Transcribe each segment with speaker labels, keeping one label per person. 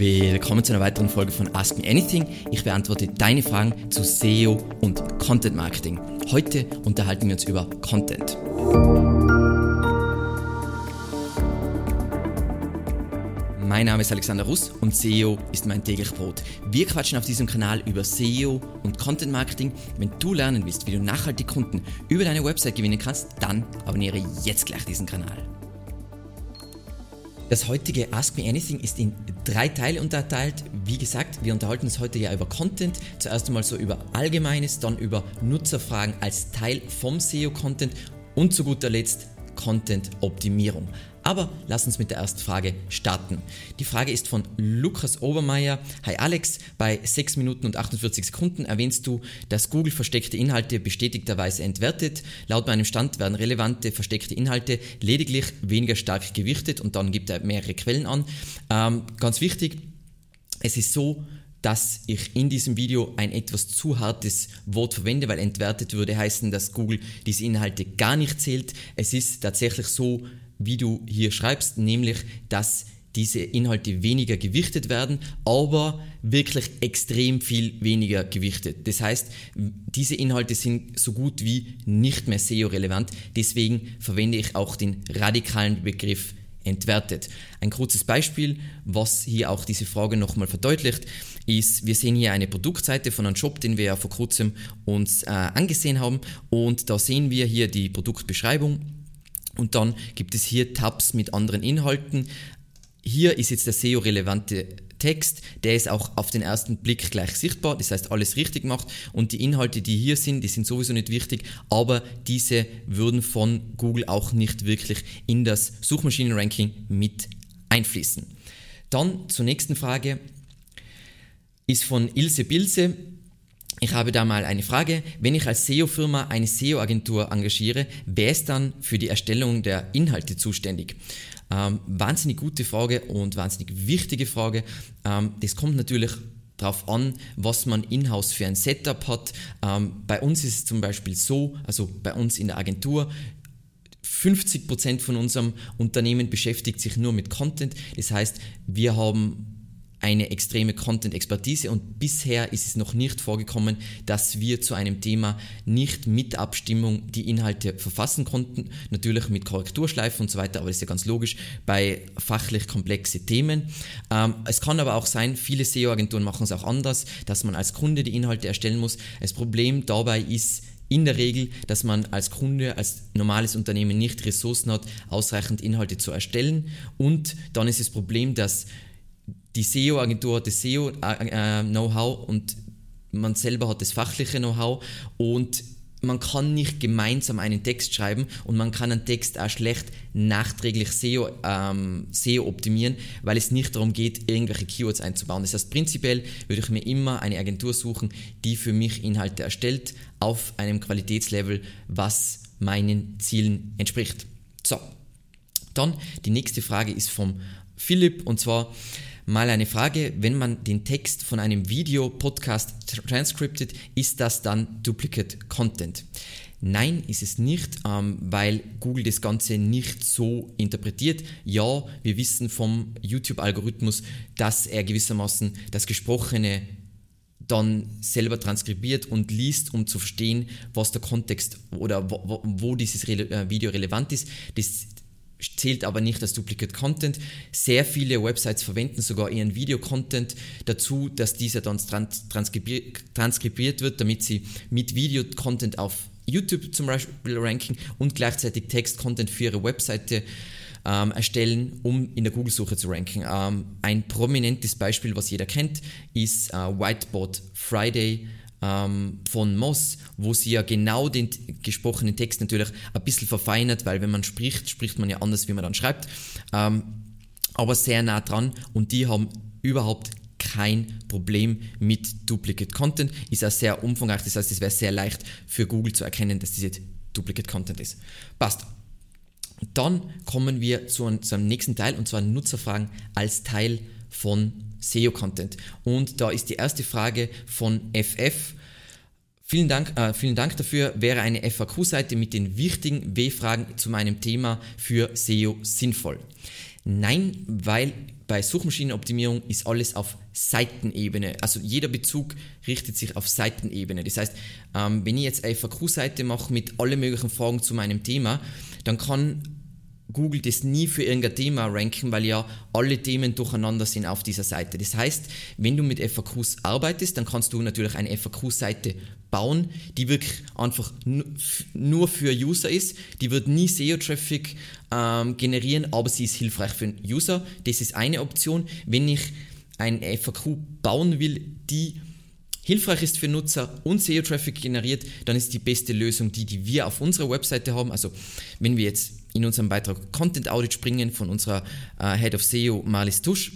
Speaker 1: Willkommen zu einer weiteren Folge von Ask Me Anything. Ich beantworte deine Fragen zu SEO und Content Marketing. Heute unterhalten wir uns über Content. Mein Name ist Alexander Russ und SEO ist mein täglich Brot. Wir quatschen auf diesem Kanal über SEO und Content Marketing. Wenn du lernen willst, wie du nachhaltig Kunden über deine Website gewinnen kannst, dann abonniere jetzt gleich diesen Kanal. Das heutige Ask Me Anything ist in drei Teile unterteilt. Wie gesagt, wir unterhalten uns heute ja über Content. Zuerst einmal so über Allgemeines, dann über Nutzerfragen als Teil vom SEO-Content und zu guter Letzt Content-Optimierung. Aber lass uns mit der ersten Frage starten. Die Frage ist von Lukas Obermeier. Hi Alex, bei 6 Minuten und 48 Sekunden erwähnst du, dass Google versteckte Inhalte bestätigterweise entwertet. Laut meinem Stand werden relevante versteckte Inhalte lediglich weniger stark gewichtet und dann gibt er mehrere Quellen an. Ähm, ganz wichtig, es ist so, dass ich in diesem Video ein etwas zu hartes Wort verwende, weil entwertet würde heißen, dass Google diese Inhalte gar nicht zählt. Es ist tatsächlich so, wie du hier schreibst, nämlich, dass diese Inhalte weniger gewichtet werden, aber wirklich extrem viel weniger gewichtet. Das heißt, diese Inhalte sind so gut wie nicht mehr SEO-relevant. Deswegen verwende ich auch den radikalen Begriff entwertet. Ein kurzes Beispiel, was hier auch diese Frage nochmal verdeutlicht, ist, wir sehen hier eine Produktseite von einem Shop, den wir ja vor kurzem uns äh, angesehen haben und da sehen wir hier die Produktbeschreibung und dann gibt es hier Tabs mit anderen Inhalten. Hier ist jetzt der SEO-relevante Text, der ist auch auf den ersten Blick gleich sichtbar, das heißt alles richtig macht und die Inhalte, die hier sind, die sind sowieso nicht wichtig, aber diese würden von Google auch nicht wirklich in das Suchmaschinenranking mit einfließen. Dann zur nächsten Frage ist von Ilse Bilse. Ich habe da mal eine Frage. Wenn ich als SEO-Firma eine SEO-Agentur engagiere, wer ist dann für die Erstellung der Inhalte zuständig? Ähm, wahnsinnig gute Frage und wahnsinnig wichtige Frage. Ähm, das kommt natürlich darauf an, was man in-house für ein Setup hat. Ähm, bei uns ist es zum Beispiel so, also bei uns in der Agentur, 50% von unserem Unternehmen beschäftigt sich nur mit Content. Das heißt, wir haben eine extreme Content-Expertise und bisher ist es noch nicht vorgekommen, dass wir zu einem Thema nicht mit Abstimmung die Inhalte verfassen konnten. Natürlich mit Korrekturschleifen und so weiter, aber das ist ja ganz logisch bei fachlich komplexe Themen. Ähm, es kann aber auch sein, viele SEO-Agenturen machen es auch anders, dass man als Kunde die Inhalte erstellen muss. Das Problem dabei ist, in der Regel, dass man als Kunde, als normales Unternehmen nicht Ressourcen hat, ausreichend Inhalte zu erstellen. Und dann ist das Problem, dass die SEO-Agentur hat das SEO-Know-how und man selber hat das fachliche Know-how und man kann nicht gemeinsam einen Text schreiben und man kann einen Text auch schlecht nachträglich SEO, ähm, SEO optimieren, weil es nicht darum geht, irgendwelche Keywords einzubauen. Das heißt, prinzipiell würde ich mir immer eine Agentur suchen, die für mich Inhalte erstellt auf einem Qualitätslevel, was meinen Zielen entspricht. So, dann die nächste Frage ist vom Philipp und zwar, Mal eine Frage, wenn man den Text von einem Video, Podcast transcriptet, ist das dann Duplicate Content? Nein, ist es nicht, ähm, weil Google das Ganze nicht so interpretiert. Ja, wir wissen vom YouTube-Algorithmus, dass er gewissermaßen das Gesprochene dann selber transkribiert und liest, um zu verstehen, was der Kontext oder wo, wo dieses äh, Video relevant ist. Das, zählt aber nicht als Duplicate Content. Sehr viele Websites verwenden sogar ihren Video-Content dazu, dass dieser dann transkribiert, wird, damit sie mit Video-Content auf YouTube zum Beispiel ranken und gleichzeitig Text-Content für ihre Webseite ähm, erstellen, um in der Google-Suche zu ranken. Ähm, ein prominentes Beispiel, was jeder kennt, ist äh, Whiteboard Friday ähm, von Moss, wo sie ja genau den gesprochenen Text natürlich ein bisschen verfeinert, weil wenn man spricht, spricht man ja anders, wie man dann schreibt, ähm, aber sehr nah dran und die haben überhaupt kein Problem mit Duplicate Content, ist auch sehr umfangreich, das heißt, es wäre sehr leicht für Google zu erkennen, dass diese Duplicate Content ist. Passt. Dann kommen wir zu, zu einem nächsten Teil und zwar Nutzerfragen als Teil von SEO-Content. Und da ist die erste Frage von FF. Vielen Dank, äh, vielen Dank dafür. Wäre eine FAQ-Seite mit den wichtigen W-Fragen zu meinem Thema für SEO sinnvoll? Nein, weil bei Suchmaschinenoptimierung ist alles auf Seitenebene. Also jeder Bezug richtet sich auf Seitenebene. Das heißt, ähm, wenn ich jetzt eine FAQ-Seite mache mit allen möglichen Fragen zu meinem Thema, dann kann Google das nie für irgendein Thema ranken, weil ja alle Themen durcheinander sind auf dieser Seite. Das heißt, wenn du mit FAQs arbeitest, dann kannst du natürlich eine FAQ-Seite bauen, die wirklich einfach nur für User ist. Die wird nie SEO-Traffic ähm, generieren, aber sie ist hilfreich für den User. Das ist eine Option. Wenn ich ein FAQ bauen will, die hilfreich ist für Nutzer und SEO-Traffic generiert, dann ist die beste Lösung die, die wir auf unserer Webseite haben. Also wenn wir jetzt in unserem Beitrag Content Audit springen von unserer äh, Head of SEO Marlies Tusch,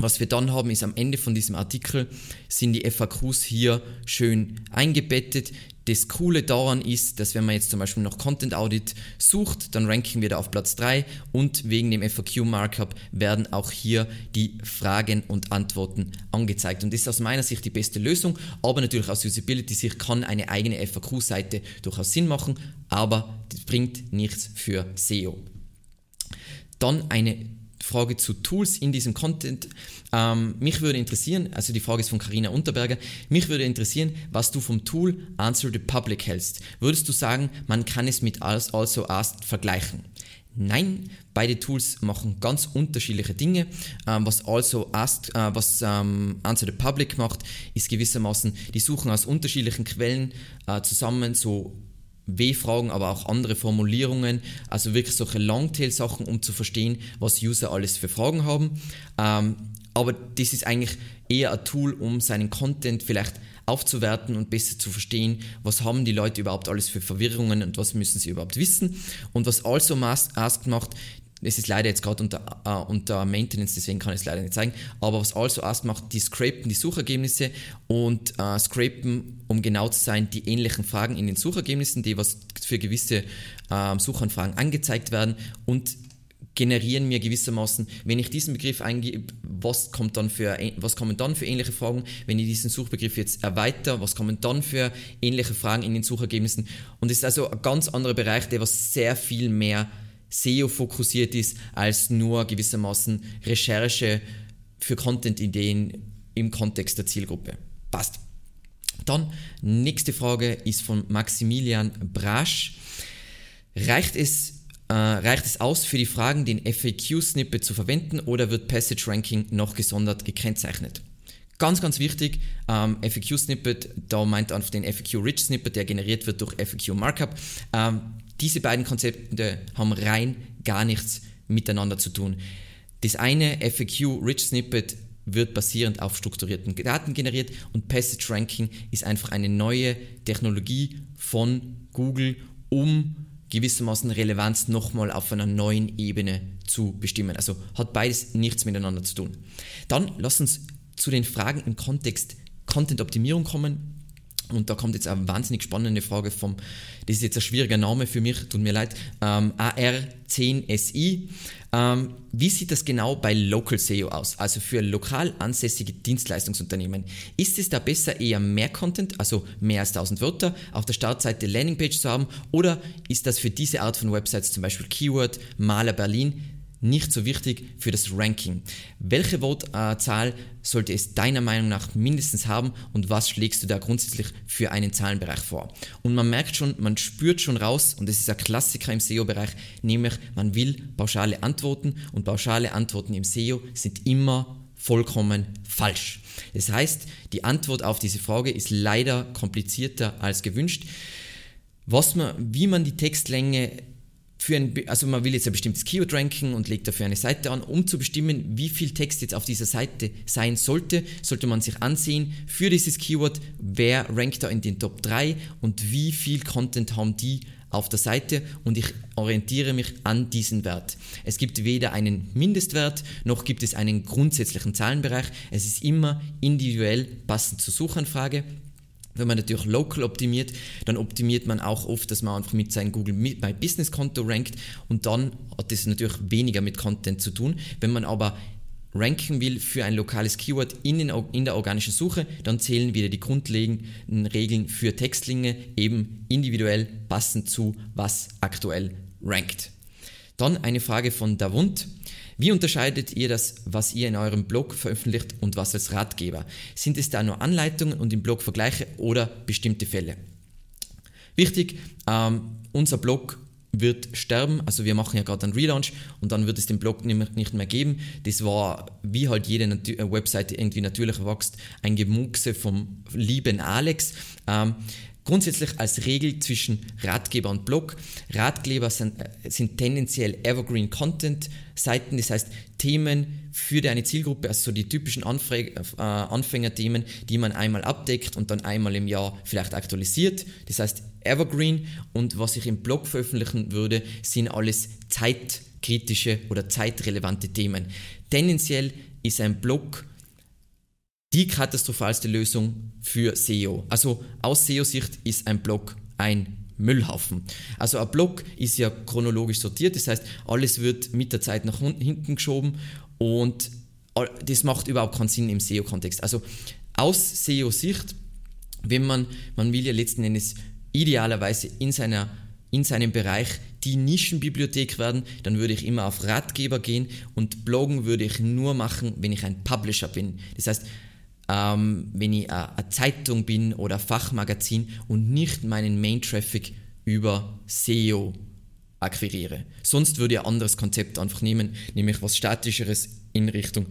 Speaker 1: was wir dann haben, ist am Ende von diesem Artikel sind die FAQs hier schön eingebettet. Das Coole daran ist, dass wenn man jetzt zum Beispiel noch Content Audit sucht, dann ranken wir da auf Platz 3 und wegen dem FAQ Markup werden auch hier die Fragen und Antworten angezeigt. Und das ist aus meiner Sicht die beste Lösung, aber natürlich aus Usability-Sicht kann eine eigene FAQ-Seite durchaus Sinn machen, aber das bringt nichts für SEO. Dann eine Frage zu Tools in diesem Content. Ähm, mich würde interessieren, also die Frage ist von Karina Unterberger, mich würde interessieren, was du vom Tool Answer the Public hältst. Würdest du sagen, man kann es mit Also Asked vergleichen? Nein, beide Tools machen ganz unterschiedliche Dinge. Ähm, was also Asked, äh, was ähm, Answer the Public macht, ist gewissermaßen, die suchen aus unterschiedlichen Quellen äh, zusammen so W-Fragen, aber auch andere Formulierungen, also wirklich solche Longtail-Sachen, um zu verstehen, was User alles für Fragen haben. Ähm, aber das ist eigentlich eher ein Tool, um seinen Content vielleicht aufzuwerten und besser zu verstehen, was haben die Leute überhaupt alles für Verwirrungen und was müssen sie überhaupt wissen. Und was Also Ask macht, es ist leider jetzt gerade unter, äh, unter Maintenance, deswegen kann ich es leider nicht zeigen. Aber was Also Ask macht, die scrapen die Suchergebnisse und äh, scrapen, um genau zu sein, die ähnlichen Fragen in den Suchergebnissen, die was für gewisse äh, Suchanfragen angezeigt werden und generieren mir gewissermaßen, wenn ich diesen Begriff eingebe, was kommt dann für, was kommen dann für ähnliche Fragen, wenn ich diesen Suchbegriff jetzt erweitere, was kommen dann für ähnliche Fragen in den Suchergebnissen und es ist also ein ganz anderer Bereich, der was sehr viel mehr SEO fokussiert ist, als nur gewissermaßen Recherche für Content-Ideen im Kontext der Zielgruppe. Passt. Dann, nächste Frage ist von Maximilian Brasch. Reicht es, äh, reicht es aus, für die Fragen den FAQ-Snippet zu verwenden oder wird Passage Ranking noch gesondert gekennzeichnet? Ganz, ganz wichtig, ähm, FAQ-Snippet, da meint einfach den FAQ-Rich-Snippet, der generiert wird durch FAQ-Markup. Ähm, diese beiden Konzepte haben rein gar nichts miteinander zu tun. Das eine FAQ Rich Snippet wird basierend auf strukturierten Daten generiert und Passage Ranking ist einfach eine neue Technologie von Google, um gewissermaßen Relevanz nochmal auf einer neuen Ebene zu bestimmen. Also hat beides nichts miteinander zu tun. Dann lass uns zu den Fragen im Kontext Content-Optimierung kommen. Und da kommt jetzt eine wahnsinnig spannende Frage vom, das ist jetzt ein schwieriger Name für mich, tut mir leid, ähm, AR10SI. Ähm, wie sieht das genau bei Local SEO aus, also für lokal ansässige Dienstleistungsunternehmen? Ist es da besser, eher mehr Content, also mehr als 1000 Wörter, auf der Startseite Landingpage zu haben, oder ist das für diese Art von Websites, zum Beispiel Keyword, Maler Berlin, nicht so wichtig für das Ranking. Welche Wortzahl sollte es deiner Meinung nach mindestens haben und was schlägst du da grundsätzlich für einen Zahlenbereich vor? Und man merkt schon, man spürt schon raus, und das ist ein Klassiker im SEO-Bereich, nämlich man will pauschale Antworten und pauschale Antworten im SEO sind immer vollkommen falsch. Das heißt, die Antwort auf diese Frage ist leider komplizierter als gewünscht. Was man, wie man die Textlänge für ein, also man will jetzt ein bestimmtes Keyword ranken und legt dafür eine Seite an, um zu bestimmen, wie viel Text jetzt auf dieser Seite sein sollte, sollte man sich ansehen für dieses Keyword, wer rankt da in den Top 3 und wie viel Content haben die auf der Seite und ich orientiere mich an diesen Wert. Es gibt weder einen Mindestwert noch gibt es einen grundsätzlichen Zahlenbereich. Es ist immer individuell passend zur Suchanfrage wenn man natürlich local optimiert, dann optimiert man auch oft, dass man einfach mit seinem Google My Business Konto rankt und dann hat das natürlich weniger mit Content zu tun. Wenn man aber ranken will für ein lokales Keyword in, den, in der organischen Suche, dann zählen wieder die grundlegenden Regeln für Textlinge eben individuell passend zu, was aktuell rankt. Dann eine Frage von Davund. Wie unterscheidet ihr das, was ihr in eurem Blog veröffentlicht und was als Ratgeber? Sind es da nur Anleitungen und im Blog Vergleiche oder bestimmte Fälle? Wichtig, ähm, unser Blog wird sterben. Also wir machen ja gerade einen Relaunch und dann wird es den Blog nicht mehr geben. Das war, wie halt jede äh, Webseite irgendwie natürlich wächst, ein Gemuchse vom lieben Alex. Ähm, Grundsätzlich als Regel zwischen Ratgeber und Blog. Ratgeber sind, äh, sind tendenziell Evergreen Content Seiten, das heißt Themen für deine Zielgruppe, also so die typischen äh, Anfängerthemen, die man einmal abdeckt und dann einmal im Jahr vielleicht aktualisiert. Das heißt Evergreen und was ich im Blog veröffentlichen würde, sind alles zeitkritische oder zeitrelevante Themen. Tendenziell ist ein Blog die katastrophalste Lösung für SEO. Also aus SEO-Sicht ist ein Blog ein Müllhaufen. Also ein Blog ist ja chronologisch sortiert, das heißt, alles wird mit der Zeit nach hinten geschoben und das macht überhaupt keinen Sinn im SEO-Kontext. Also aus SEO-Sicht, wenn man, man will ja letzten Endes idealerweise in seiner in seinem Bereich die Nischenbibliothek werden, dann würde ich immer auf Ratgeber gehen und Bloggen würde ich nur machen, wenn ich ein Publisher bin. Das heißt, ähm, wenn ich eine Zeitung bin oder Fachmagazin und nicht meinen Main-Traffic über SEO akquiriere. Sonst würde ich ein anderes Konzept einfach nehmen, nämlich was Statischeres in Richtung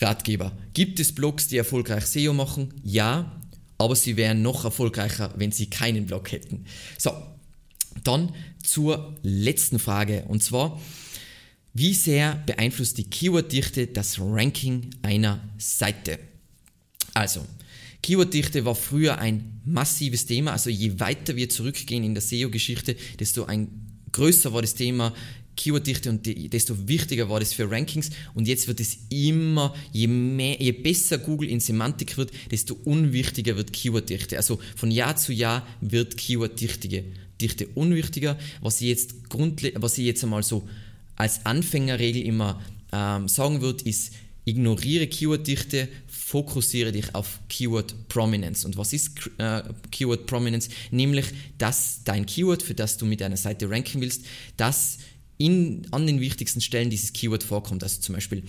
Speaker 1: Ratgeber. Gibt es Blogs, die erfolgreich SEO machen? Ja, aber sie wären noch erfolgreicher, wenn sie keinen Blog hätten. So, dann zur letzten Frage und zwar, wie sehr beeinflusst die Keyworddichte das Ranking einer Seite? Also, Keyworddichte war früher ein massives Thema. Also je weiter wir zurückgehen in der SEO-Geschichte, desto ein größer war das Thema Keyworddichte und desto wichtiger war das für Rankings. Und jetzt wird es immer, je, mehr, je besser Google in Semantik wird, desto unwichtiger wird Keyworddichte. Also von Jahr zu Jahr wird Keyworddichte Dichte unwichtiger. Was ich jetzt, was ich jetzt einmal so als Anfängerregel immer ähm, sagen würde, ist, ignoriere Keyworddichte, fokussiere dich auf Keyword Prominence. Und was ist äh, Keyword Prominence? Nämlich, dass dein Keyword, für das du mit deiner Seite ranken willst, dass in, an den wichtigsten Stellen dieses Keyword vorkommt. Also zum Beispiel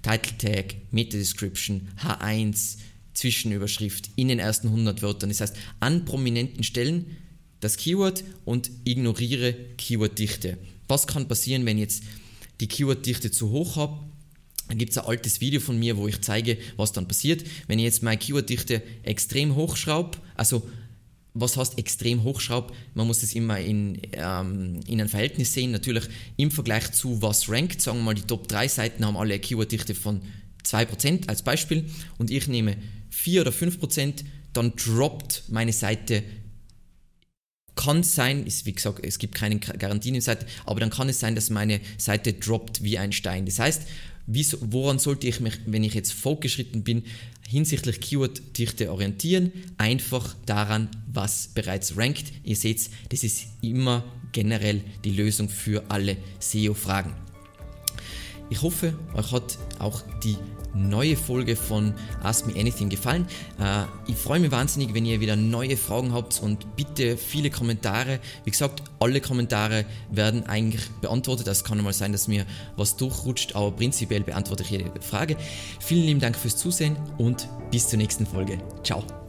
Speaker 1: Title Tag, Meta Description, H1, Zwischenüberschrift in den ersten 100 Wörtern. Das heißt, an prominenten Stellen das Keyword und ignoriere Keyworddichte. Was kann passieren, wenn jetzt die Keyworddichte zu hoch habe? Gibt es ein altes Video von mir, wo ich zeige, was dann passiert. Wenn ich jetzt meine Keyworddichte extrem hochschraube, also was heißt extrem hochschraube? Man muss es immer in, ähm, in ein Verhältnis sehen. Natürlich im Vergleich zu was rankt, sagen wir mal, die Top 3 Seiten haben alle eine Keyworddichte von 2% als Beispiel und ich nehme 4 oder 5%, dann droppt meine Seite kann sein, ist, wie gesagt, es gibt keine Garantien in Seite, aber dann kann es sein, dass meine Seite droppt wie ein Stein. Das heißt, wie, woran sollte ich mich, wenn ich jetzt fortgeschritten bin, hinsichtlich Keyword-Dichte orientieren? Einfach daran, was bereits rankt. Ihr seht, das ist immer generell die Lösung für alle SEO-Fragen. Ich hoffe, euch hat auch die neue Folge von Ask Me Anything gefallen. Äh, ich freue mich wahnsinnig, wenn ihr wieder neue Fragen habt und bitte viele Kommentare. Wie gesagt, alle Kommentare werden eigentlich beantwortet. Es kann mal sein, dass mir was durchrutscht, aber prinzipiell beantworte ich jede Frage. Vielen lieben Dank fürs Zusehen und bis zur nächsten Folge. Ciao.